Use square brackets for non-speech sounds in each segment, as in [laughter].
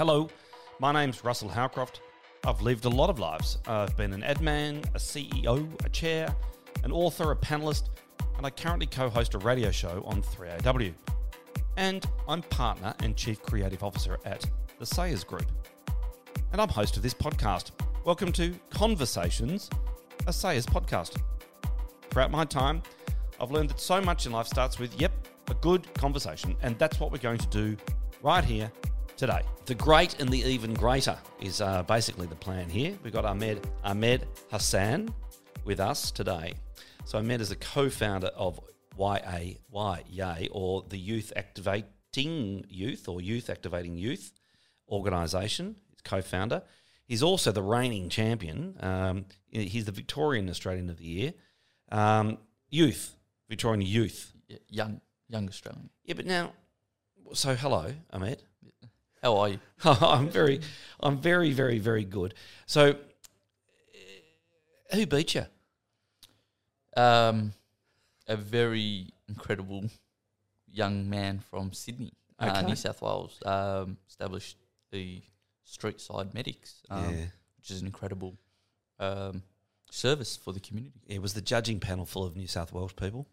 Hello, my name's Russell Howcroft. I've lived a lot of lives. I've been an ad man, a CEO, a chair, an author, a panelist, and I currently co host a radio show on 3AW. And I'm partner and chief creative officer at the Sayers Group. And I'm host of this podcast. Welcome to Conversations, a Sayers podcast. Throughout my time, I've learned that so much in life starts with, yep, a good conversation. And that's what we're going to do right here today. The great and the even greater is uh, basically the plan here. We've got Ahmed, Ahmed Hassan with us today. So Ahmed is a co-founder of YAY, Yay, or the Youth Activating Youth or Youth Activating Youth organisation. He's co-founder. He's also the reigning champion. Um, he's the Victorian Australian of the Year. Um, youth, Victorian Youth. Young, young Australian. Yeah, but now, so hello, Ahmed. How are you? [laughs] I'm very, I'm very, very, very good. So, uh, who beat you? Um, a very incredible young man from Sydney, uh, New South Wales, um, established the Street Side Medics, um, Yeah. which is an incredible um, service for the community. It was the judging panel full of New South Wales people.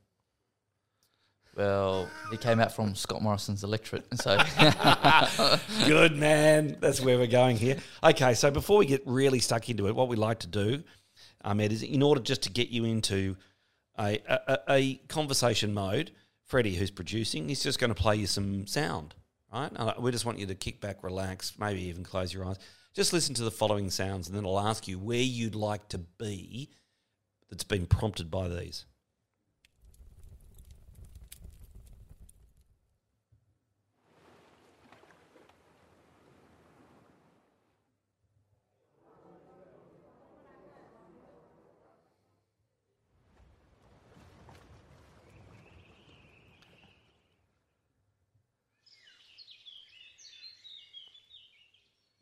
Well, he came out from Scott Morrison's electorate, so [laughs] Good man. That's where we're going here. Okay, so before we get really stuck into it, what we like to do, um, Ahmed, is in order just to get you into a, a, a- a conversation mode, Freddie, who's producing, he's just going to play you some sound, right? We just want you to kick back, relax, maybe even close your eyes. Just listen to the following sounds, and then I'll ask you where you'd like to be that's been prompted by these.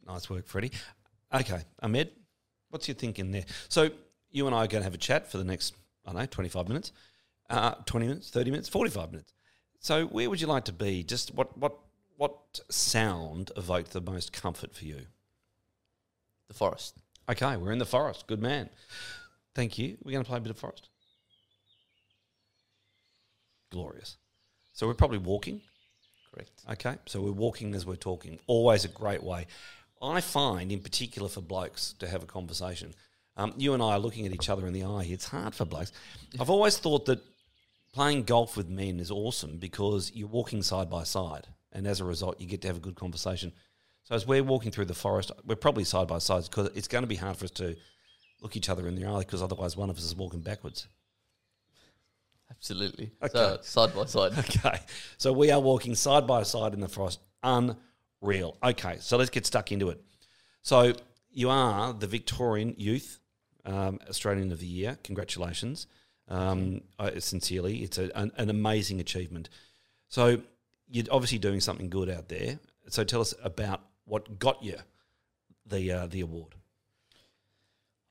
Nice work, Freddie. Okay, Ahmed, what's your thinking there? So you and I are going to have a chat for the next, I don't know, 25 minutes, uh, 20 minutes, 30 minutes, 45 minutes. So where would you like to be? Just what, what, what sound evoked the most comfort for you? the forest. Okay, we're in the forest. Good man. Thank you. We're going to play a bit of forest. Glorious. So we're probably walking. Correct. Okay, so we're walking as we're talking. Always a great way. I find, in particular, for blokes to have a conversation. Um, you and I are looking at each other in the eye. It's hard for blokes. [laughs] I've always thought that playing golf with men is awesome because you're walking side by side, and as a result, you get to have a good conversation. So as we're walking through the forest, we're probably side by side because it's going to be hard for us to look each other in the eye because otherwise one of us is walking backwards. Absolutely. [laughs] Okay. So side by side. [laughs] Okay. So we are walking side by side in the forest. Unreal. Okay. So let's get stuck into it. So you are the Victorian Youth um, Australian of the Year. Congratulations. Um, sincerely, it's a, an, an amazing achievement. So you're obviously doing something good out there. So tell us about what got you the uh, the award.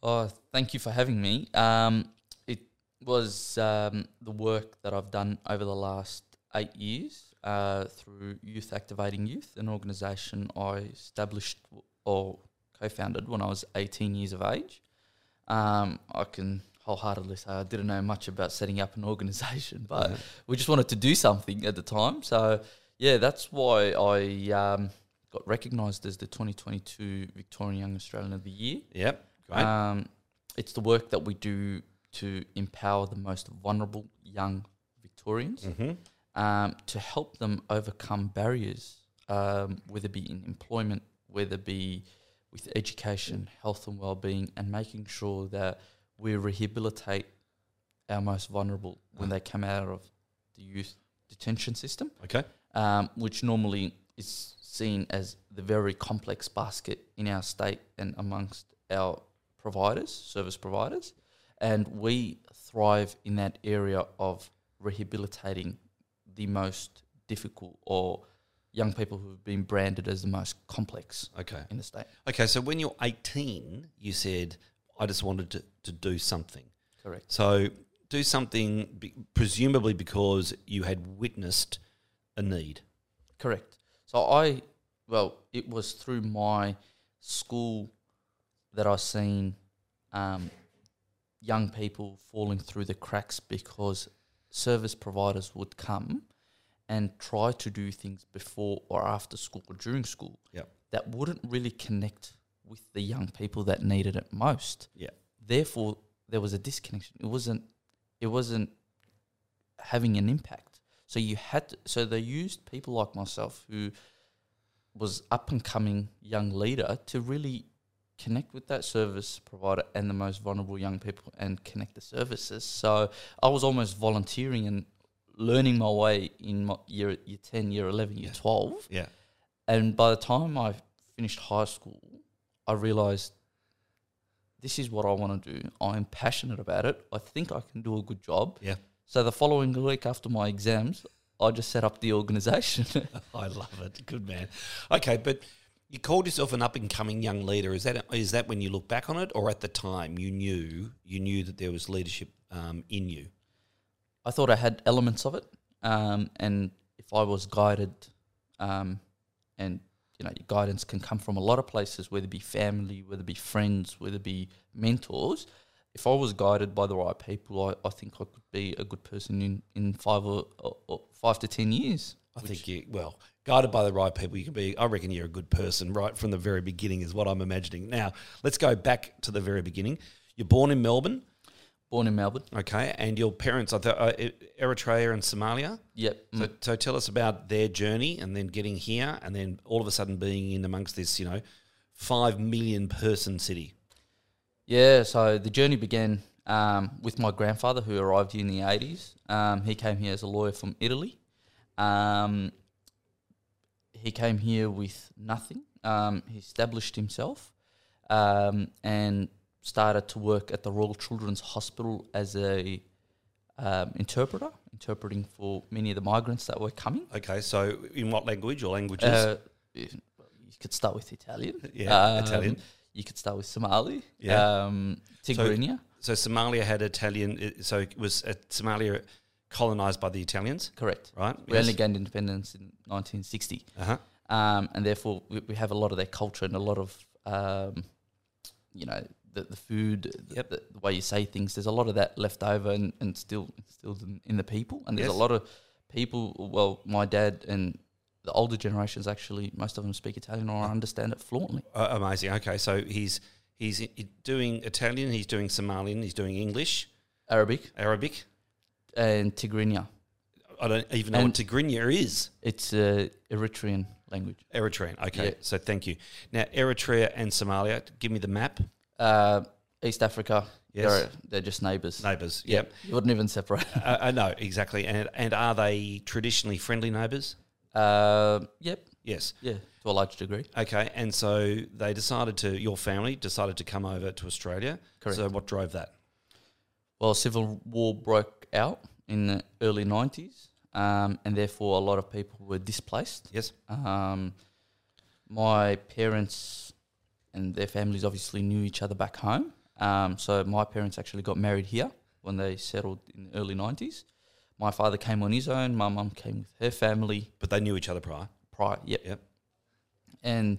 Oh, thank you for having me. Um, it was um, the work that I've done over the last eight years uh, through Youth Activating Youth, an organisation I established or co-founded when I was 18 years of age. Um, I can wholeheartedly say I didn't know much about setting up an [laughs] organisation, but Yeah. we just wanted to do something at the time. So yeah, that's why I um, got recognised as the 2022 Victorian Young Australian of the Year. Yep. Great. Um, it's the work that we do to empower the most vulnerable young Victorians mm-hmm. Um, to help them overcome barriers, um, whether it be in employment, whether it be with education, health and well-being, and making sure that we rehabilitate our most vulnerable when they come out of the youth detention system Okay. um, which normally is seen as the very complex basket in our state and amongst our providers, service providers. And we thrive in that area of rehabilitating the most difficult or young people who have been branded as the most complex Okay. in the state. Okay. So when you're 18, you said, I just wanted to, to do something. Correct. So do something, be, presumably because you had witnessed a need. Correct. So I well, it was through my school that I seen um, young people falling through the cracks because service providers would come and try to do things before or after school or during school Yep. that wouldn't really connect with the young people that needed it most. Yeah. Therefore, there was a disconnection. It wasn't. It wasn't having an impact. So you had. To, so they used people like myself who was up and coming young leader to really connect with that service provider and the most vulnerable young people and connect the services. So I was almost volunteering and learning my way in my year year 10, year 11, year Yeah. 12. Yeah. And by the time I finished high school, I realized this is what I want to do. I'm passionate about it. I think I can do a good job. Yeah. So the following week after my exams, I just set up the organization. [laughs] I love it. Good man. Okay, but you called yourself an up and coming young leader. Is that is that when you look back on it, or at the time you knew you knew that there was leadership um, in you? I thought I had elements of it, um, and if I was guided, um, and you know, your guidance can come from a lot of places, whether it be family, whether it be friends, whether it be mentors. If I was guided by the right people, I, I think I could be a good person in, in five or, or, or five to ten years. I think you well guided by the right people. You can be. I reckon you're a good person right from the very beginning. Is what I'm imagining. Now let's go back to the very beginning. You're born in Melbourne, born in Melbourne. okay, and your parents are uh, Eritrea and Somalia. Yep. So, mm, so tell us about their journey and then getting here and then all of a sudden being in amongst this, you know, five million person city. Yeah, so the journey began um, with my grandfather who arrived here in the 80s. Um, he came here as a lawyer from Italy. Um, he came here with nothing. Um, he established himself um, and started to work at the Royal Children's Hospital as a um, interpreter, interpreting for many of the migrants that were coming. Okay, so in what language or languages? Uh, you could start with Italian. [laughs] Yeah, Um, Italian. You could start with Somali. Yeah. Um, Tigrinya. so Somalia had Italian, so it was uh, Somalia colonized by the Italians, correct. right? We only gained independence in 1960, Uh-huh. um, and therefore we, we have a lot of their culture and a lot of, um, you know, the, the food, the, Yep. the, the way you say things. There's a lot of that left over and, and still instilled in, the people. And there's Yes. a lot of people. Well, my dad and the older generations actually, most of them speak Italian or understand it fluently. Uh, amazing. Okay, so he's he's doing Italian, he's doing Somalian, he's doing English, Arabic Arabic. And Tigrinya. I don't even know And- what Tigrinya is. It's uh, Eritrean language. Eritrean. Okay, Yeah. so thank you. Now Eritrea and Somalia. Give me the map. Uh, East Africa. Yes. They're, they're just neighbours. Neighbours. Yeah, Yep. You wouldn't even separate. [laughs] uh, I know exactly. And and are they traditionally friendly neighbours? Uh, yep. Yes. Yeah, to a large degree. Okay. And so they decided to. Your family decided to come over to Australia. Correct. So what drove that? Well, civil war broke out in the early 90s, um, and therefore a lot of people were displaced. Yes. Um, my parents and their families obviously knew each other back home. Um, so my parents actually got married here when they settled in the early 90s. My father came on his own. My mum came with her family But they knew each other prior. prior. Yep. Yep. And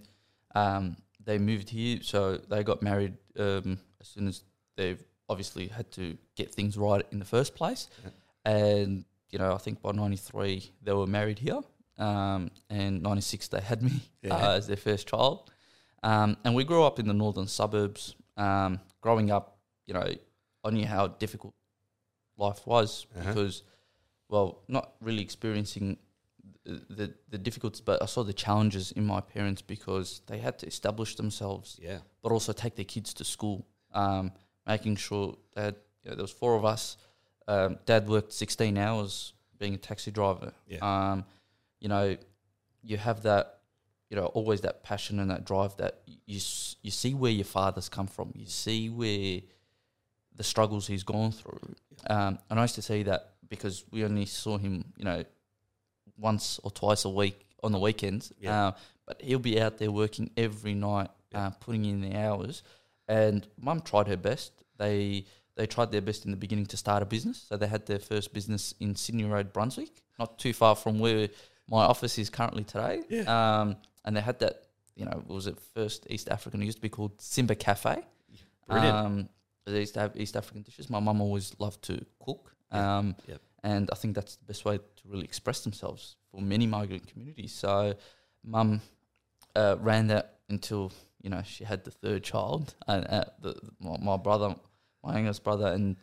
um, they moved here, so they got married um, as soon as they've obviously had to get things right in the first place. And you know, I think by '93 they were married here, um, and '96 they had me Yeah. uh, as their first child. Um, and we grew up in the northern suburbs. Um, growing up, you know, I knew how difficult life was Uh-huh. because, well, not really experiencing the, the the difficulties, but I saw the challenges in my parents because they had to establish themselves, Yeah. but also take their kids to school, um, making sure that you know, there was four of us. Um, Dad worked sixteen hours being a taxi driver. Yeah. Um, you know, you have that, you know, always that passion and that drive that you you see where your father's come from. You see where the struggles he's gone through. Um, and I used to see that because we only saw him, you know, once or twice a week on the weekends. Yeah. Uh, but he'll be out there working every night, uh, putting in the hours. And mum tried her best. They they tried their best in the beginning to start a business. So they had their first business in Sydney Road, Brunswick, not too far from where my office is currently today. Yeah. Um, and they had that. You know, was it first East African? It used to be called Simba Cafe. Brilliant. Um, they used to have East African dishes. My mum always loved to cook. Um, Yep. And I think that's the best way to really express themselves for many migrant communities. So, mum uh, ran that until you know she had the third child, and uh, the, my, my brother, my youngest brother, and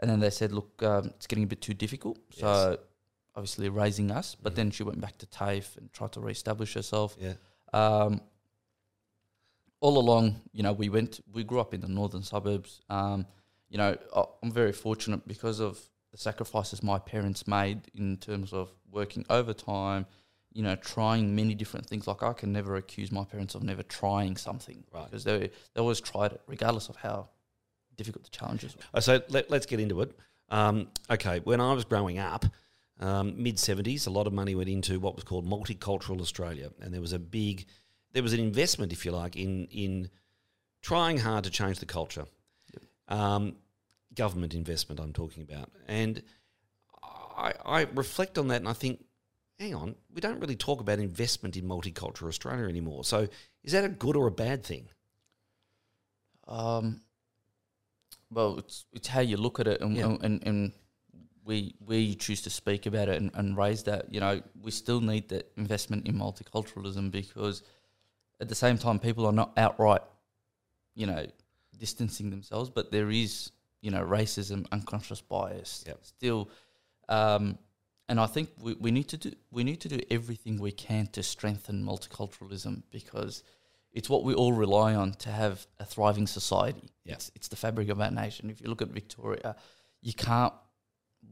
and then they said, look, um, it's getting a bit too difficult. So, obviously raising us, but Mhm. then she went back to TAFE and tried to re-establish herself. yeah. Um, all along, you know, we went, we grew up in the northern suburbs. Um, you know, I'm very fortunate because of the sacrifices my parents made in terms of working overtime, you know, trying many different things. Like I can never accuse my parents of never trying something Right. because they they always tried it, regardless of how difficult the challenges were. Uh, So let, let's get into it. Um, okay, when I was growing up, um, mid seventies, a lot of money went into what was called multicultural Australia, and there was a big, there was an investment, if you like, in in trying hard to change the culture. Um, government investment, I'm talking about, and I, I reflect on that, and I think, hang on, we don't really talk about investment in multicultural Australia anymore. So is that a good or a bad thing? Um, well, it's it's how you look at it, and Yeah. and, and we we choose to speak about it and, and raise that. You know, we still need that investment in multiculturalism because at the same time, people are not outright, you know, distancing themselves, but there is you know racism, unconscious bias Yep. still. Um, and I think we, we need to do we need to do everything we can to strengthen multiculturalism because it's what we all rely on to have a thriving society. Yeah. It's, it's the fabric of our nation. If you look at Victoria, you can't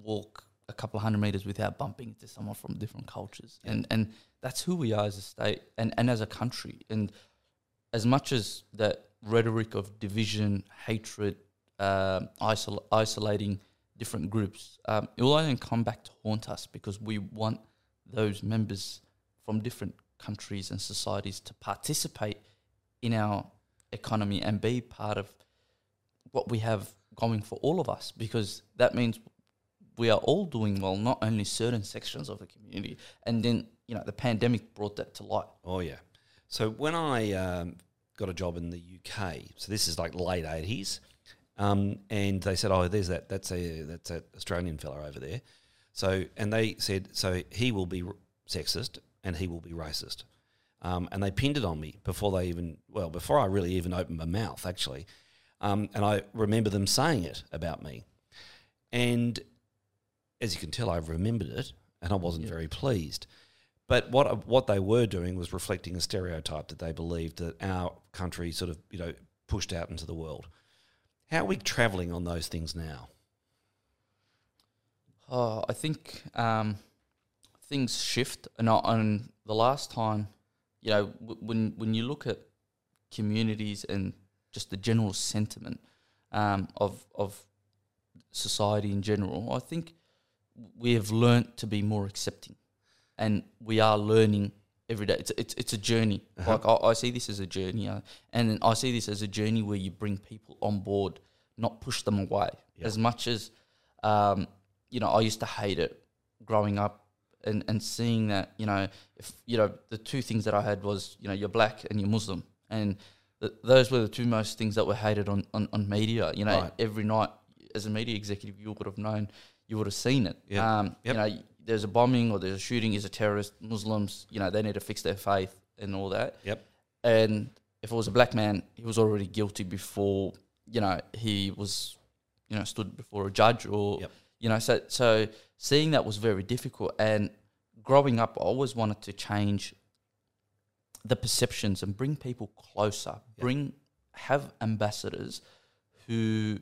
walk a couple of hundred meters without bumping into someone from different cultures. Yeah. And and that's who we are as a state and, and as a country. And as much as that rhetoric of division, hatred, um, isol- isolating different groups, um, it will only come back to haunt us because we want those members from different countries and societies to participate in our economy and be part of what we have going for all of us because that means we are all doing well, not only certain sections of the community. And then, you know, the pandemic brought that to light. Oh yeah. So when I um, got a job in the UK, so this is like late eighties, um, and they said, "Oh, there's that. That's a that's an Australian fella over there." So and they said, "So he will be r- sexist and he will be racist," um, and they pinned it on me before they even well before I really even opened my mouth actually, um, and I remember them saying it about me, and as you can tell, I remembered it, and I wasn't Yeah. very pleased. But what what they were doing was reflecting a stereotype that they believed that our country sort of you know pushed out into the world. How are we travelling on those things now? Oh, I think um, things shift, and on- on the last time, you know, when when you look at communities and just the general sentiment um, of of society in general, I think we have learnt to be more accepting, and we are learning every day. It's it's, it's a journey. Uh-huh. Like I, I see this as a journey, uh, and I see this as a journey where you bring people on board, not push them away. Yeah. As much as um, you know, I used to hate it growing up and, and seeing that, you know, if, you know, the two things that I had was, you know, you're black and you're Muslim. And th- those were the two most things that were hated on, on, on media. You know, Right. every night as a media executive, you would have known, you would have seen it. Um, Yep. You know, there's a bombing or there's a shooting, is a terrorist, Muslims, you know, they need to fix their faith and all that. Yep. And if it was a black man, he was already guilty before, you know, he was, you know, stood before a judge or, Yep. you know, so so seeing that was very difficult. And growing up, I always wanted to change the perceptions and bring people closer. Bring have ambassadors who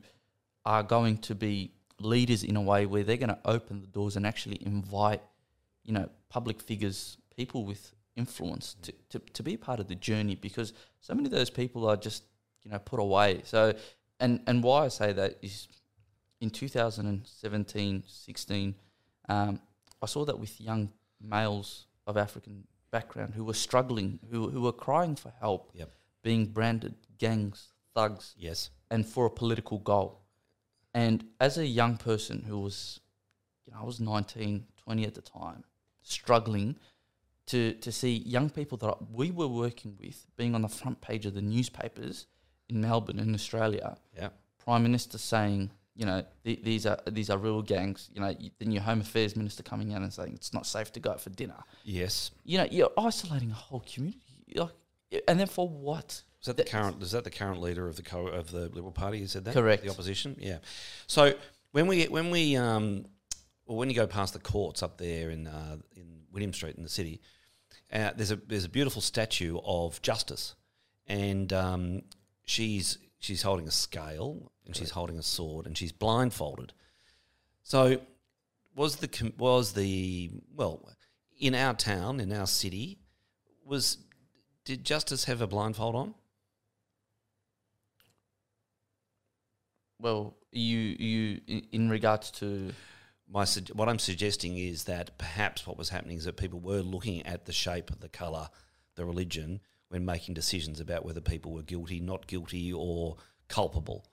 are going to be leaders in a way where they're going to open the doors and actually invite, you know, public figures, people with influence to, to, to be part of the journey because so many of those people are just, you know, put away. So, and, and why I say that is in 2017, 16, um, I saw that with young males of African background who were struggling, who, who were crying for help, Yep. being branded gangs, thugs, Yes. and for a political goal. And as a young person who was, you know, I was 19, 20 at the time, struggling, to to see young people that we were working with being on the front page of the newspapers in Melbourne in Australia. Yeah. Prime Minister saying, you know, th- these are these are real gangs. You know, y- then your Home Affairs Minister coming out and saying it's not safe to go out for dinner. Yes. You know, you're isolating a whole community. Like, and then for what? Is that the That- current? Is that the current leader of the co- of the Liberal Party? Who said that? Correct. The opposition. Yeah. So when we when we um, well, when you go past the courts up there in uh, in William Street in the city, uh, there's a there's a beautiful statue of Justice, and um, she's she's holding a scale and she's holding a sword and she's blindfolded. So was the was the well in our town in our city was did Justice have a blindfold on? Well, you you in- regards to my what I'm suggesting is that perhaps what was happening is that people were looking at the shape, the color, the religion when making decisions about whether people were guilty, not guilty, or culpable.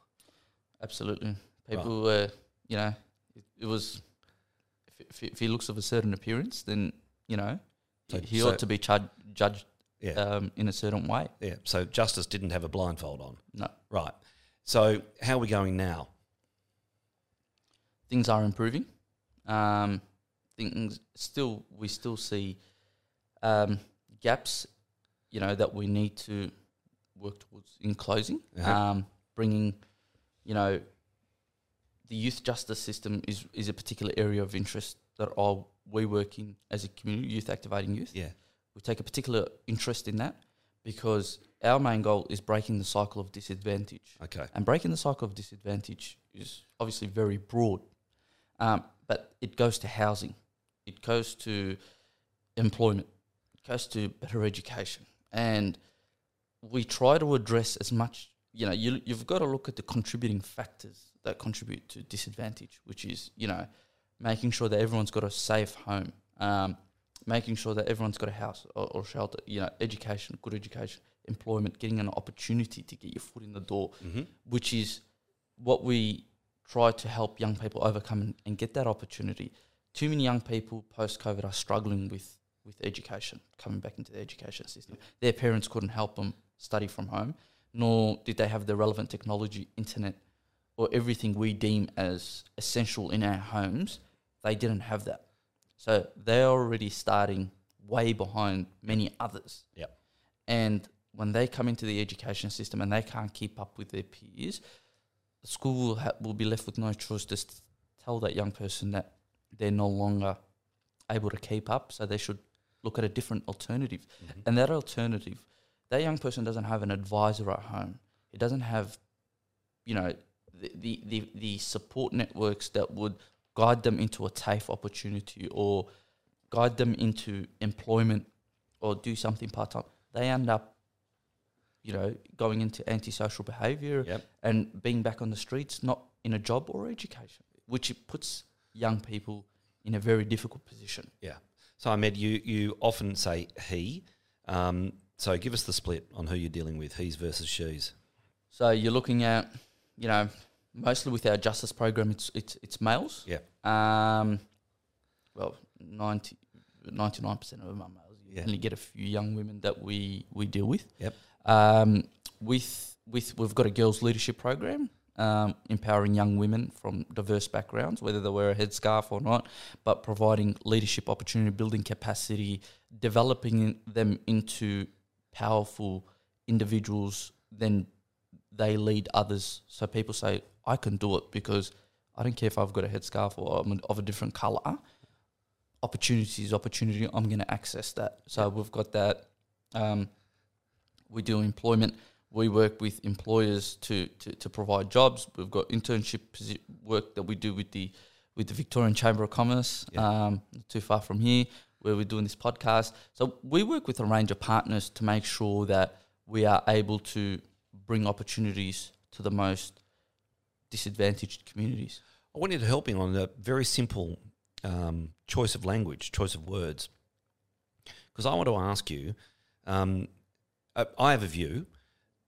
Absolutely. People were, you know, it, it was. If, if, if he looks of a certain appearance, then you know So- he so- ought to be chud- judged Yeah, um, in a certain way. yeah. So justice didn't have a blindfold on, No, right? So how are we going now? things are improving. Um, things still we still see um, gaps, you know, that we need to work towards in closing. Uh-huh. Um, bringing, you know, the youth justice system is is a particular area of interest that all we work in as a community, youth activating youth. Yeah, We take a particular interest in that because our main goal is breaking the cycle of disadvantage. okay, And breaking the cycle of disadvantage is obviously very broad, um, but it goes to housing, it goes to employment, it goes to better education, and we try to address as much. You know, you you've got to look at the contributing factors that contribute to disadvantage, which is you know making sure that everyone's got a safe home, um, making sure that everyone's got a house or, or shelter, you know, education, good education, employment, getting an opportunity to get your foot in the door, mm-hmm. which is what we try to help young people overcome and, and get that opportunity. Too many young people post COVID are struggling with, with education, coming back into the education system. Their parents couldn't help them study from home, nor did they have the relevant technology, internet, or everything we deem as essential in our homes. They didn't have that. So they're already starting way behind many others. Yep. And when they come into the education system and they can't keep up with their peers, the school will, ha- will be left with no choice to s- tell that young person that they're no longer able to keep up. So they should look at a different alternative. Mm-hmm. And that alternative, that young person doesn't have an advisor at home. It doesn't have, you know, the, the, the, the support networks that would guide them into a TAFE opportunity or guide them into employment or do something part time. They end up, you know, going into antisocial behaviour Yep. and being back on the streets, not in a job or education, which it puts young people in a very difficult position. Yeah. So Ahmed, you you often say he. Um, so give us the split on who you're dealing with, he's versus she's. So you're looking at, you know, mostly with our justice program, it's it's it's males. Yeah. Um, well, 90, 99 percent of them are males. You Yeah. only get a few young women that we we deal with. Yep. Um, with with we've got a girls leadership program. Um, empowering young women from diverse backgrounds, whether they wear a headscarf or not, but providing leadership opportunity, building capacity, developing them into powerful individuals. Then they lead others. So people say, I can do it because I don't care if I've got a headscarf or I'm of a different color. Opportunity is opportunity. I'm going to access that. So we've got that. Um, we do employment. We work with employers to, to, to provide jobs. We've got internship work that we do with the with the Victorian Chamber of Commerce, Yeah. um, too far from here, where we're doing this podcast. So we work with a range of partners to make sure that we are able to bring opportunities to the most disadvantaged communities. I want you to help me on a very simple um, choice of language, choice of words, because I want to ask you. Um, I I have a view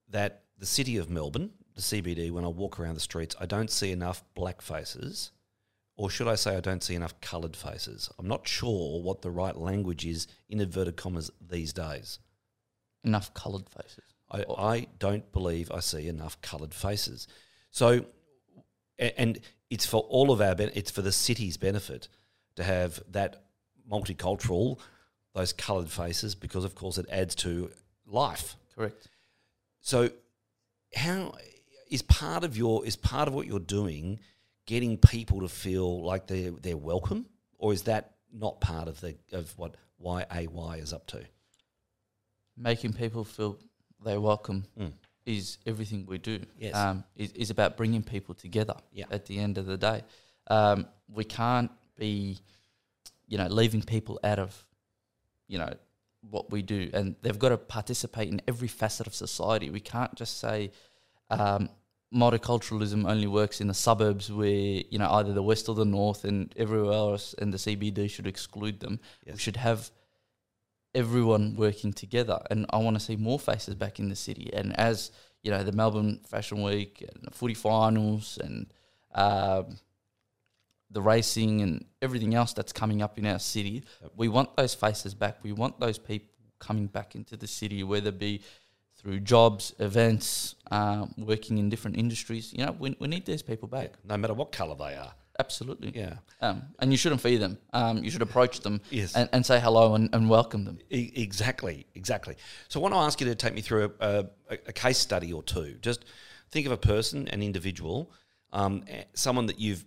that the city of Melbourne, the CBD, when I walk around the streets, I don't see enough black faces or should I say, I don't see enough coloured faces. I'm not sure what the right language is in inverted commas these days. Enough coloured faces. I, I don't believe I see enough coloured faces. So, and it's for all of our, ben- it's for the city's benefit to have that multicultural, those coloured faces, because of course it adds to life. Correct. So, how is part of your is part of what you're doing getting people to feel like they they're welcome, or is that not part of the of what YAY is up to? Making people feel they're welcome Mm. is everything we do. Yes. Um, is, is about bringing people together Yeah. at the end of the day. Um, we can't be, you know, leaving people out of, you know, what we do. And they've got to participate in every facet of society. We can't just say um, multiculturalism only works in the suburbs where, you know, either the west or the north and everywhere else and the CBD should exclude them. We should have everyone working together. And I want to see more faces back in the city. And as you know, the Melbourne Fashion Week and the footy finals and um, the racing and everything else that's coming up in our city, Yep. we want those faces back. We want those people coming back into the city, whether it be through jobs, events, um, working in different industries. You know, we, we need these people back. No matter what colour they are. Absolutely. Yeah. Um, and you shouldn't fear them. Um, you should approach them Yes. and, and say hello and, and welcome them. E- exactly, exactly. So, I want to ask you to take me through a, a, a case study or two. Just think of a person, an individual, um, someone that you've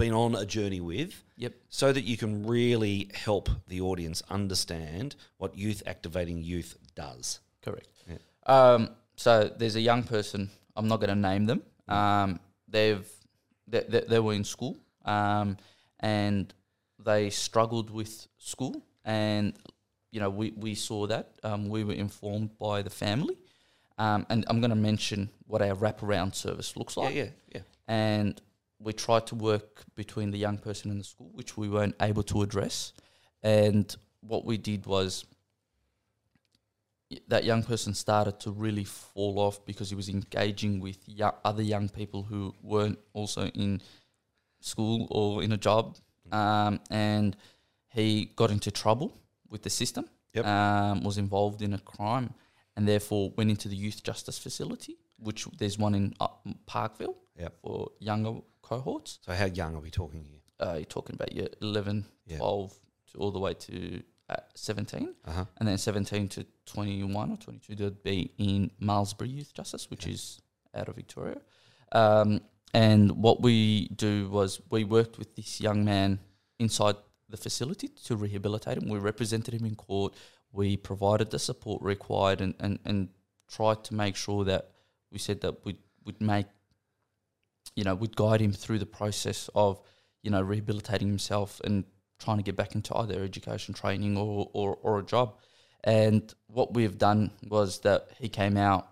been on a journey with, Yep. so that you can really help the audience understand what Youth Activating Youth does. Correct. Yeah. Um, so there's a young person. I'm not going to name them. Um, they've they, they, they were in school, um, and they struggled with school, and you know we we saw that. Um, we were informed by the family, um, and I'm going to mention what our wraparound service looks like. yeah, yeah, yeah. and we tried to work between the young person and the school, which we weren't able to address. And what we did was that young person started to really fall off because he was engaging with yo- other young people who weren't also in school or in a job, um, and he got into trouble with the system. Yep. Um, was involved in a crime, and therefore went into the youth justice facility, which there's one in uh, Parkville Yep. for younger cohorts. So, how young are we talking here? Uh, you're talking about your 11, Yeah. 12, to all the way to uh, 17 Uh huh. and then 17 to 21 or 22 they'd be in Malmsbury Youth Justice, which Yeah. is out of Victoria. Um, and what we do was we worked with this young man inside the facility to rehabilitate him. We represented him in court. We provided the support required and, and, and tried to make sure that we said that we'd, we'd make, you know, we'd guide him through the process of, you know, rehabilitating himself and trying to get back into either education, training, or, or, or a job. And what we've done was that he came out,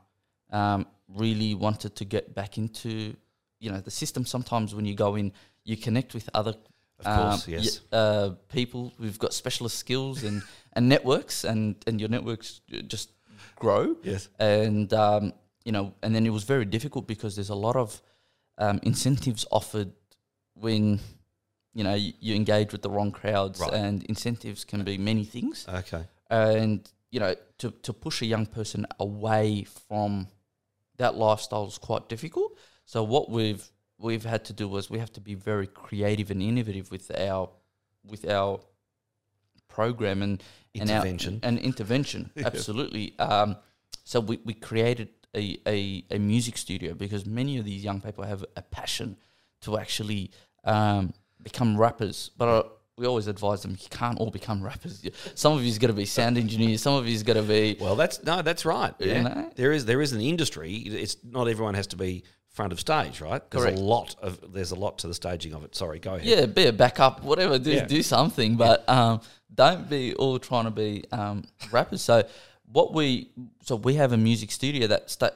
um, really wanted to get back into, you know, the system. Sometimes when you go in, you connect with other Of course, um, yes. uh, people who've got specialist skills and, and networks, and, and your networks just grow. Yes. And, um, you know, and then it was very difficult because there's a lot of um, incentives offered when, you know, you, you engage with the wrong crowds, Right. and incentives can be many things Okay. and you know to, to push a young person away from that lifestyle is quite difficult so what we've we've had to do was we have to be very creative and innovative with our with our program and and our- Intervention. and intervention [laughs] absolutely um, so we, we created a, a, a music studio because many of these young people have a passion to actually um, become rappers but uh, we always advise them you can't all become rappers [laughs] some of you's got to be sound engineers some of you's got to be Well, that's no, that's right. You know? There is there is an industry. It's not everyone has to be front of stage, right? There's Correct. a lot of there's a lot to the staging of it. Sorry, go ahead. yeah be a backup whatever do, Yeah. do something but um, don't be all trying to be um, rappers so what we so we have a music studio that sta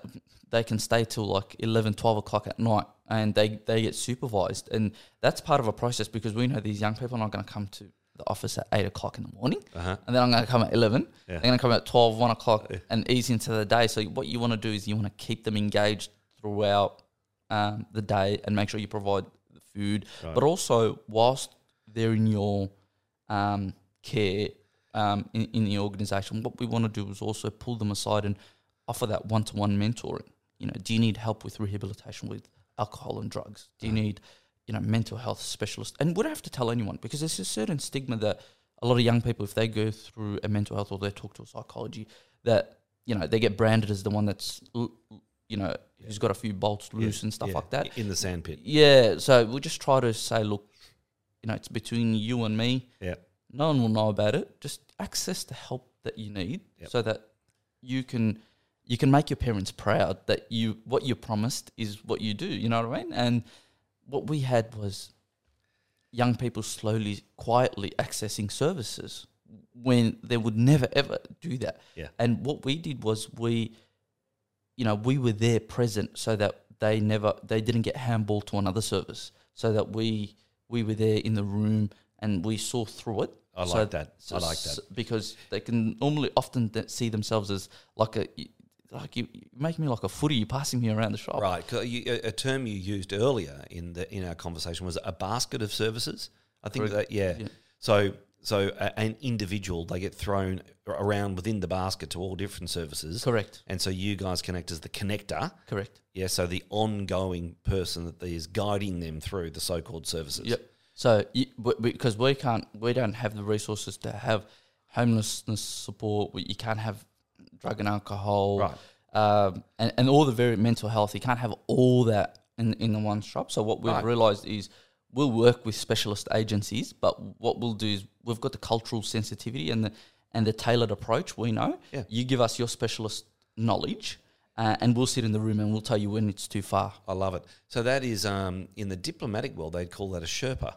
they can stay till like 11 12 o'clock at night and they they get supervised and that's part of a process because we know these young people are not going to come to the office at 8 o'clock in the morning Uh-huh. and then I'm going to come at 11 Yeah. they're going to come at 12 1 o'clock and ease into the day so what you want to do is you want to keep them engaged throughout um, the day and make sure you provide the food, Right. but also whilst they're in your um, care um, in, in the organisation, what we want to do is also pull them aside and offer that one-to-one mentoring. You know, do you need help with rehabilitation with alcohol and drugs? Do you need, you know, mental health specialist? And we don't have to tell anyone because there's a certain stigma that a lot of young people, if they go through a mental health or they talk to a psychology, that you know they get branded as the one that's, you know, who's got a few bolts loose and stuff Yeah, like that. in the sandpit. Yeah, so we'll just try to say, look, you know, it's between you and me. Yeah. No one will know about it. Just access the help that you need Yep. so that you can you can make your parents proud that you what you promised is what you do. You know what I mean? And what we had was young people slowly, quietly accessing services when they would never ever do that. Yeah. And what we did was we, you know, we were there present so that they never they didn't get handballed to another service. So that we we were there in the room and we saw through it. I So- like that. So I like that. because they can normally often th- see themselves as like a like you, you make me like a footy. You're passing me around the shop. Right. 'cause you- A a term you used earlier in the in our conversation was a basket of services. I think Correct. that yeah. Yeah. So so a, an individual they get thrown around within the basket to all different services, Correct. and so you guys connect as the connector. Correct. Yeah. So the ongoing person that is guiding them through the so-called services. Yep. So you, because we can't, we don't have the resources to have homelessness support. You can't have drug and alcohol, Right. um, and, and all the very mental health. You can't have all that in in the one shop. So what we've Right. realised is we'll work with specialist agencies, but what we'll do is we've got the cultural sensitivity and the and the tailored approach. We know. Yeah. You give us your specialist knowledge, uh, and we'll sit in the room and we'll tell you when it's too far. I love it. So that is um, in the diplomatic world they'd call that a Sherpa.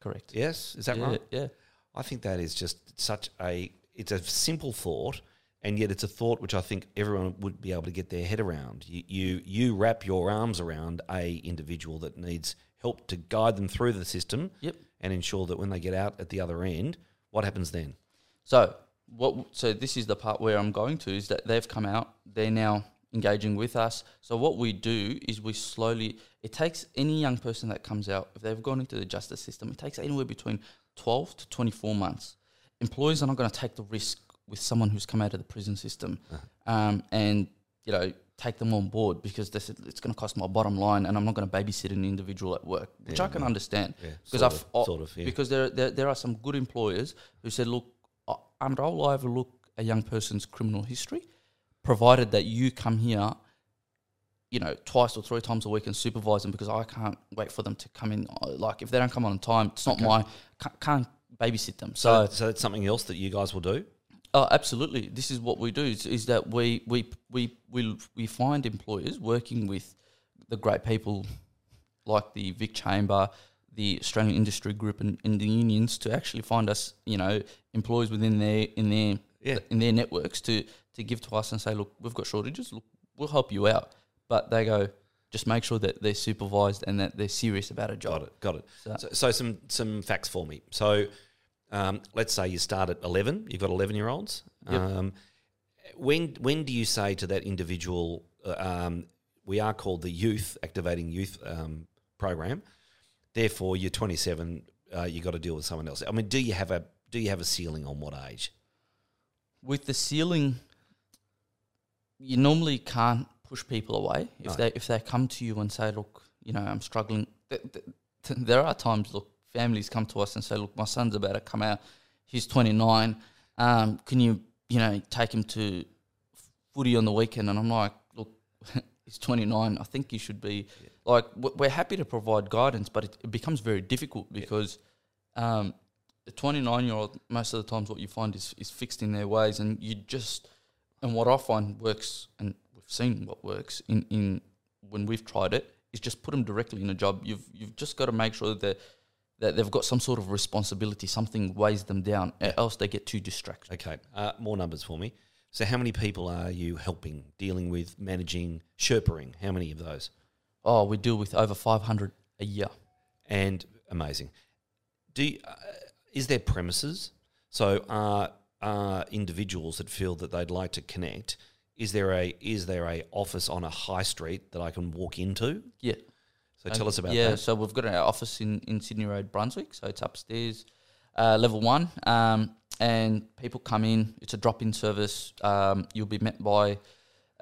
Correct. Yes, is that yeah, right? Yeah. I think that is just such a it's a simple thought, and yet it's a thought which I think everyone would be able to get their head around. You you, you wrap your arms around a individual that needs help to guide them through the system, Yep. and ensure that when they get out at the other end, what happens then? So what? So this is the part where I'm going to is that they've come out. They're now engaging with us. So what we do is we slowly. It takes any young person that comes out if they've gone into the justice system. It takes anywhere between 12 to 24 months. Employers are not going to take the risk with someone who's come out of the prison system, um, and you know take them on board because they said it's going to cost my bottom line, and I'm not going to babysit an individual at work, which Yeah, I can no. understand Yeah, because I've of, sort of, yeah. because there, there there are some good employers who said, look, I- I'm I'll overlook a young person's criminal history, provided that you come here, you know, twice or three times a week and supervise them because I can't wait for them to come in. Like if they don't come on time, it's not Okay. my can't, can't babysit them. So, So, so that's something else that you guys will do. oh, absolutely, this is what we do. Is, is that we we we we we find employers working with the great people like the Vic Chamber, the Australian Industry Group, and, and the unions to actually find us, you know, employees within their in their Yeah. in their networks to to give to us and say, look, we've got shortages, look, we'll help you out. But they go, just make sure that they're supervised and that they're serious about a job. Got it. Got it. So- So, so some some facts for me. So, um, let's say you start at eleven. You've got eleven year olds. Yep. Um, when when do you say to that individual? Uh, um, we are called the youth activating youth um, program. Therefore, you're 27. Uh, you got to deal with someone else. I mean, do you have a do you have a ceiling on what age? With the ceiling, you normally can't push people away if No. they if they come to you and say, look, you know, I'm struggling. Th- th- th- There are times, look, families come to us and say, look, my son's about to come out. He's 29. Um, can you, you know, take him to footy on the weekend? And I'm like, look, [laughs] he's 29. I think you should be like, w- we're happy to provide guidance, but it, it becomes very difficult because um, the 29 year old, most of the times, what you find is, is fixed in their ways, and you just, and what I find works, and we've seen what works in, in when we've tried it, is just put them directly in a job. You've you've just got to make sure that that they've got some sort of responsibility. Something weighs them down, else they get too distracted. Okay, uh, more numbers for me. So, how many people are you helping, dealing with, managing, sherpering? How many of those? Oh, we deal with over 500 a year. and amazing. Do you, uh, is there premises? So are are individuals that feel that they'd like to connect? Is there a is there a office on a high street that I can walk into? Yeah. So tell us about yeah, that. Yeah, so we've got our office in, in Sydney Road, Brunswick. So it's upstairs, uh, level one. Um, and people come in. It's a drop in service. Um, you'll be met by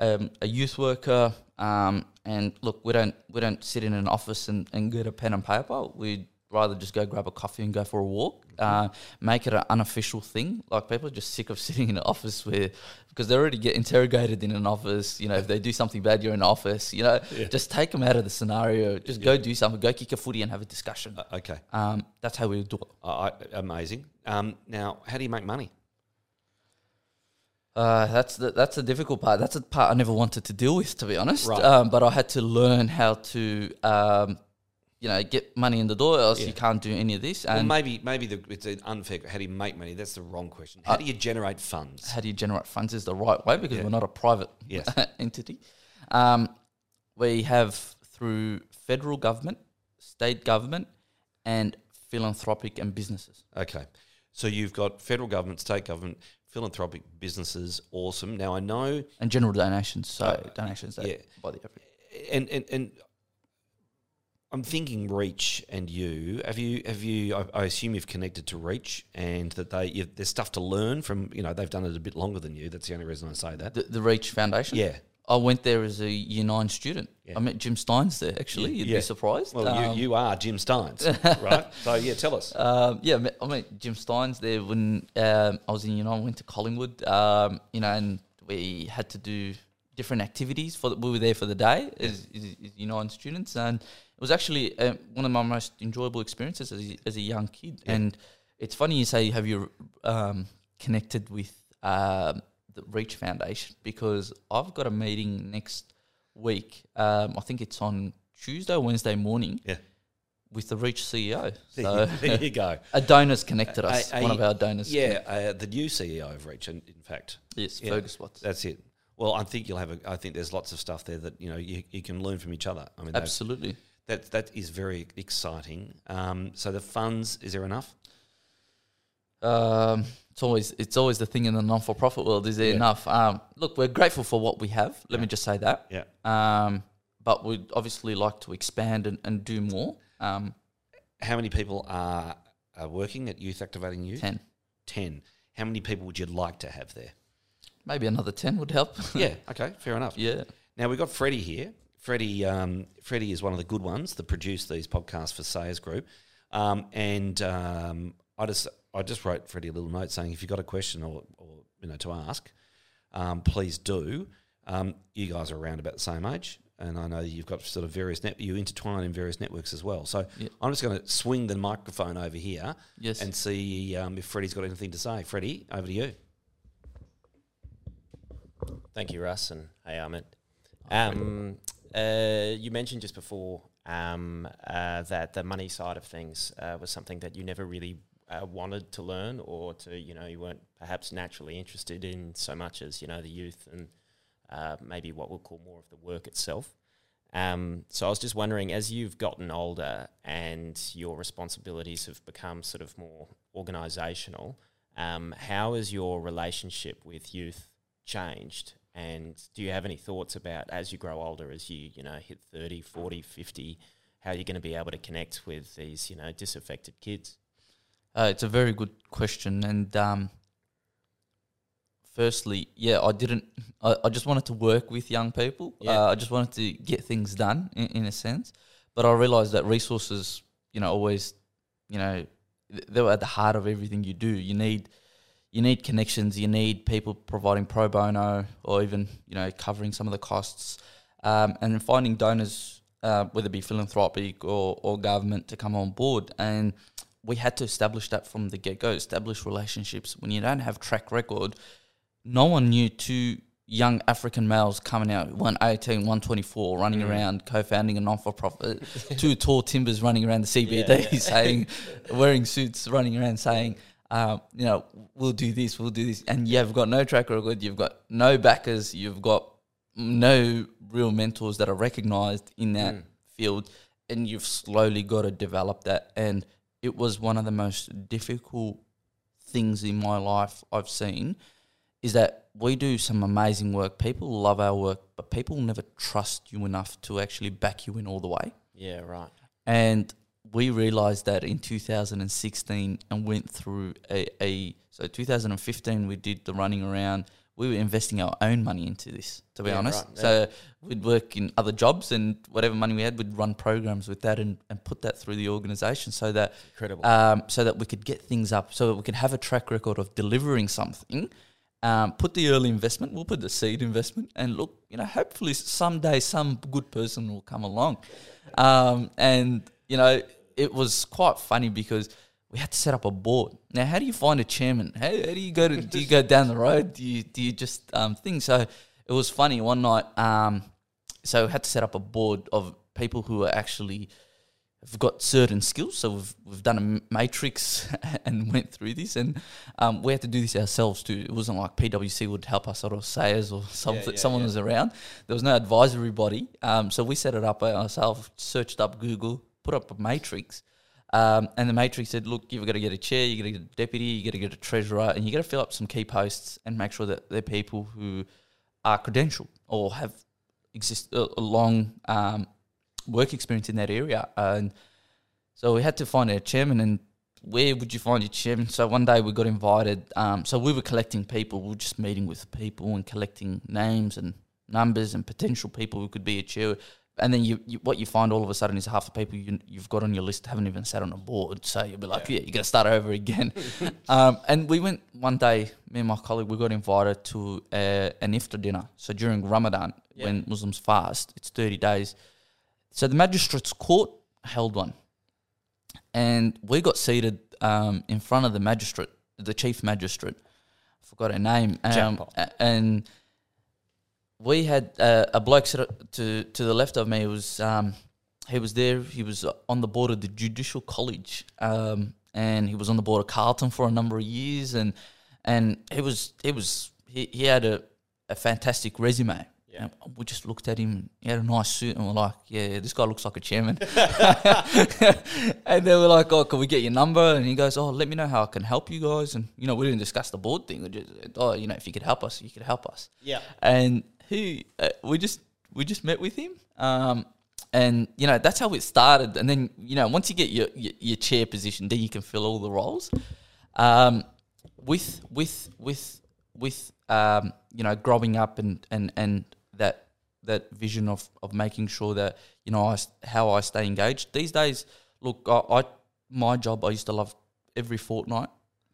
um, a youth worker. Um, and look, we don't we don't sit in an office and, and get a pen and paper. We'd rather just go grab a coffee and go for a walk. Uh, make it an unofficial thing. Like people are just sick of [laughs] sitting in an office where because they already get interrogated in an office. You know, if they do something bad, you're in the office. You know, Yeah. just take them out of the scenario. Just go do something. Go kick a footy and have a discussion. Uh, okay, Um, that's how we do it. uh, amazing. Um, now, how do you make money? Uh, that's the that's the difficult part. That's the part I never wanted to deal with, to be honest. Right. Um, but I had to learn how to, um, you know, get money in the door. Else Yeah. you can't do any of this. well, And maybe maybe the, it's an unfair. How do you make money? That's the wrong question. How Uh, do you generate funds? how do you generate funds is the right way because Yeah. we're not a private Yes. [laughs] entity. Um, we have through federal government, state government, and philanthropic and businesses. Okay. So you've got federal government, state government, philanthropic businesses. Awesome. Now I know, and general donations. So Uh, donations yeah. by the average. and and, and I'm thinking Reach and you. Have you have you? I, I assume you've connected to Reach and that they you, there's stuff to learn from. You know, they've done it a bit longer than you. That's the only reason I say that. The, the Reach Foundation. Yeah. I went there as a year nine student. Yeah. I met Jim Stynes there. Actually, you'd Yeah. be surprised. Well, Um, you, you are Jim Stynes, [laughs] right? So yeah, tell us. Um, yeah, I met, I met Jim Stynes there when um, I was in, you know, I went to Collingwood, um, you know, and we had to do different activities for the, we were there for the day as, as, as United students, and it was actually uh, one of my most enjoyable experiences as a, as a young kid. Yeah. And it's funny you say you have you um, connected with um, the Reach Foundation because I've got a meeting next week. Um, I think it's on Tuesday or Wednesday morning. Yeah. With the Reach CEO. So there you go. [laughs] a donor's connected us. A- a- one of our donors. Yeah, uh, the new CEO of Reach, in, in fact. Yes, Yeah. Fergus Watts. That's it. Well, I think you'll have. A, I think there's lots of stuff there that you know you, you can learn from each other. I mean, Absolutely. that that is very exciting. Um, so the funds, is there enough? Um, it's always it's always the thing in the non for profit world. Is there Yeah. enough? Um, look, we're grateful for what we have. Let Yeah. me just say that. Yeah. Um, but we'd obviously like to expand and, and do more. Um, How many people are, are working at Youth Activating Youth? Ten. How many people would you like to have there? Maybe another ten would help. [laughs] yeah. Okay. Fair enough. yeah. Now we've got Freddie here. Freddie, um, Freddie is one of the good ones that produce these podcasts for Sayers Group, um, and um, I just I just wrote Freddie a little note saying if you've got a question or, or you know to ask, um, please do. Um, you guys are around about the same age, and I know you've got sort of various net you intertwine in various networks as well. So Yeah. I'm just going to swing the microphone over here Yes. and see um, if Freddie's got anything to say. Freddie, over to you. Thank you, Russ, and hey, Ahmed. Um, uh, you mentioned just before um, uh, that the money side of things uh, was something that you never really uh, wanted to learn, or to you know you weren't perhaps naturally interested in so much as you know the youth and uh, maybe what we'll call more of the work itself. Um, so I was just wondering, as you've gotten older and your responsibilities have become sort of more organisational, um, how has your relationship with youth changed? And do you have any thoughts about as you grow older, as you, you know, hit 30, 40, 50, how you're going to be able to connect with these, you know, disaffected kids? Uh, it's a very good question, and um, firstly, yeah, I didn't. I, I just wanted to work with young people. Yeah. Uh, I just wanted to get things done in, in a sense, but I realized that resources, you know, always, you know, they're at the heart of everything you do. You need, you need connections. You need people providing pro bono or even you know covering some of the costs, um, and finding donors, uh, whether it be philanthropic or or government, to come on board and we had to establish that from the get go, establish relationships. When you don't have track record, no one knew two young African males coming out, 118, 124, running around, co founding a non for profit, [laughs] two tall timbers running around the CBD Yeah, yeah. [laughs] saying, wearing suits, running around saying, um, you know, we'll do this, we'll do this. And you've got no track record, you've got no backers, you've got no real mentors that are recognized in that Mm. field, and you've slowly got to develop that. And it was one of the most difficult things in my life I've seen is that we do some amazing work. People love our work, but people never trust you enough to actually back you in all the way. Yeah, right. And we realized that in 2016 and went through a, a so 2015 we did the running around we were investing our own money into this to be Yeah, honest right, so we'd work in other jobs and whatever money we had we'd run programs with that and, and put that through the organization so that Incredible. um, so that we could get things up, so that we could have a track record of delivering something. Um, put the early investment, we'll put the seed investment, and look, you know, hopefully someday some good person will come along. Um, and you know, it was quite funny because we had to set up a board. Now, how do you find a chairman? How, how do you go to? Do you go [laughs] down the road? Do you do you just um, thing? So it was funny one night. Um, so we had to set up a board of people who are actually have got certain skills. So we've we've done a matrix [laughs] and went through this, and um, we had to do this ourselves too. It wasn't like PwC would help us or say us or [laughs] something. yeah, someone yeah. was around. There was no advisory body, um, so we set it up ourselves. Searched up Google, put up a matrix. Um, and the matrix said, "Look, you've got to get a chair, you've got to get a deputy, you've got to get a treasurer, and you've got to fill up some key posts and make sure that they're people who are credentialed or have exist a, a long um, work experience in that area. And so we had to find a chairman. And where would you find your chairman? So one day we got invited. Um, so we were collecting people. We were just meeting with people and collecting names and numbers and potential people who could be a chair. And then you, you what you find all of a sudden is half the people you, you've got on your list haven't even sat on a board. So you'll be like, yeah, you got to start over again. [laughs] um, and we went one day. Me and my colleague we got invited to a, an iftar dinner. So during Ramadan, Yeah. when Muslims fast, it's thirty days. So the magistrates' court held one, and we got seated um, in front of the magistrate, the chief magistrate. I forgot her name. Um, and we had uh, a bloke to to the left of me. Was um, he was there. He was on the board of the Judicial College, um, and he was on the board of Carlton for a number of years. And and he was he was he, he had a, a fantastic resume. Yeah. And we just looked at him. He had a nice suit, and we're like, "Yeah, this guy looks like a chairman." [laughs] [laughs] and they were like, "Oh, can we get your number?" And he goes, "Oh, let me know how I can help you guys." And you know, we didn't discuss the board thing. We just, oh, you know, if you could help us, you could help us Yeah. and he uh, we just we just met with him um and you know that's how it started. And then you know once you get your your, your chair position then you can fill all the roles. Um with with with with um you know growing up and and and that that vision of of making sure that you know I, how I stay engaged. These days look I, I my job I used to love every fortnight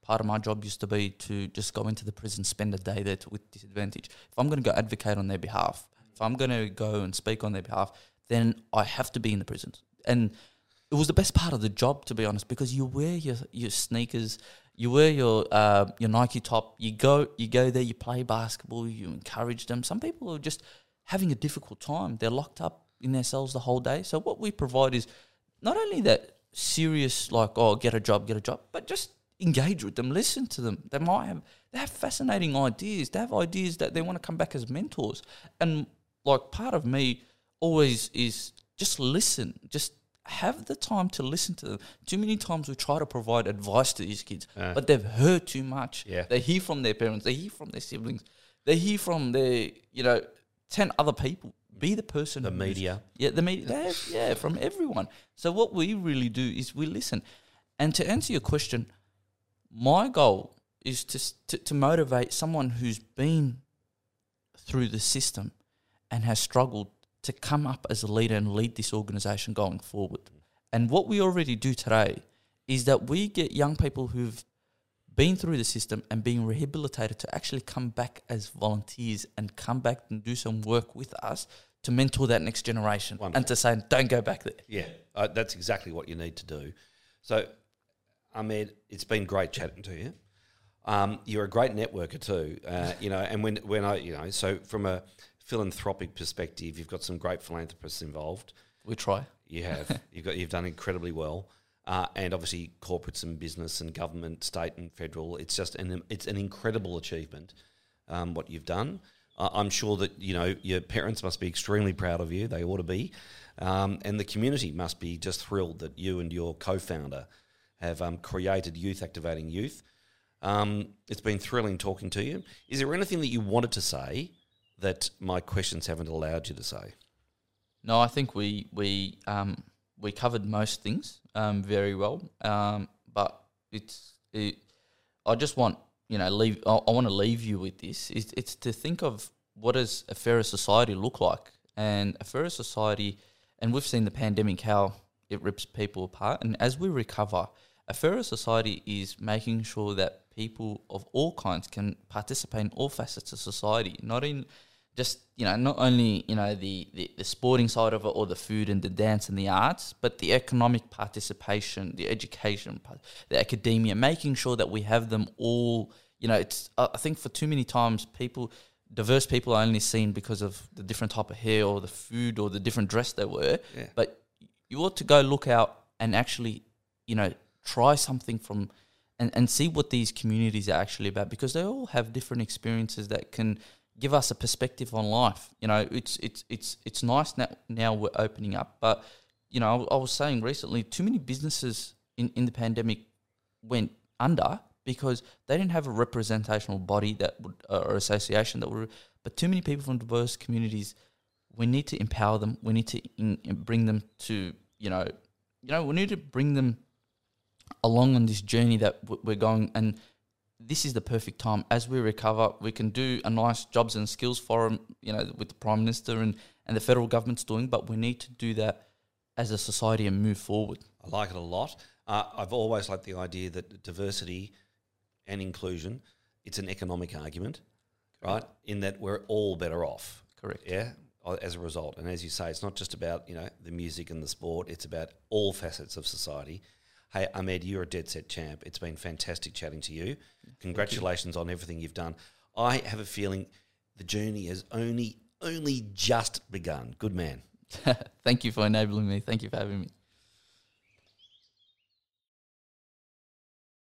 part of my job used to be to just go into the prison, spend a day there to, with disadvantage. If I'm going to go advocate on their behalf, if I'm going to go and speak on their behalf, then I have to be in the prisons. And it was the best part of the job, to be honest, because you wear your, your sneakers, you wear your uh, your Nike top, you go you go there, you play basketball, you encourage them. Some people are just having a difficult time. They're locked up in their cells the whole day. So what we provide is not only that serious like oh get a job, get a job, but just engage with them, listen to them. They might have they have fascinating ideas. They have ideas that they want to come back as mentors. And like part of me always is just listen, just have the time to listen to them. Too many times we try to provide advice to these kids, Uh. but they've heard too much. Yeah. They hear from their parents, they hear from their siblings, they hear from their, you know, ten other people. Be the person The media. yeah, the media. Have, yeah, from everyone. So what we really do is we listen. And to answer your question, my goal is to, to to motivate someone who's been through the system and has struggled to come up as a leader and lead this organization going forward. And what we already do today is that we get young people who've been through the system and being rehabilitated to actually come back as volunteers and come back and do some work with us to mentor that next generation Wonderful. and to say, don't go back there. Yeah, uh, that's exactly what you need to do. So, Ahmed, it's been great chatting to you. Um, you're a great networker too, uh, you know. And when when I, you know, so from a philanthropic perspective, you've got some great philanthropists involved. We try. You have. [laughs] you've got. You've done incredibly well. Uh, and obviously, corporates and business and government, state and federal. It's just an it's an incredible achievement um, what you've done. Uh, I'm sure that you know your parents must be extremely proud of you. They ought to be, um, and the community must be just thrilled that you and your co-founder have um, created Youth Activating Youth. Um, it's been thrilling talking to you. Is there anything that you wanted to say that my questions haven't allowed you to say? No, I think we we um, we covered most things um, very well. Um, but it's it, I just want you know leave. I, I want to leave you with this. It's, it's to think of what does a fairer society look like, and a fairer society, and we've seen the pandemic how it rips people apart. And as we recover, a fairer society is making sure that people of all kinds can participate in all facets of society, not in just you know not only you know the, the, the sporting side of it or the food and the dance and the arts but the economic participation the education the academia making sure that we have them all you know it's i think for too many times people diverse people are only seen because of the different type of hair or the food or the different dress they wear Yeah. but you ought to go look out and actually you know try something from and, and see what these communities are actually about because they all have different experiences that can give us a perspective on life. You know, it's it's it's it's nice now now we're opening up, but you know, I, I was saying recently, too many businesses in, in the pandemic went under because they didn't have a representational body that would or association that would. But too many people from diverse communities, we need to empower them. We need to in bring them to you know, you know, we need to bring them along on this journey that we're going and this is the perfect time as we recover we can do a nice jobs and skills forum you know with the prime minister and and the federal government's doing but we need to do that as a society and move forward I like it a lot. Uh, I've always liked the idea that diversity and inclusion, it's an economic argument, right? In that we're all better off. correct Yeah, as a result. And as you say, it's not just about, you know, the music and the sport, it's about all facets of society. Hey, Ahmed, you're a dead set champ. It's been fantastic chatting to you. Congratulations on everything you've done. I have a feeling the journey has only only just begun. Good man. [laughs] thank you for enabling me thank you for having me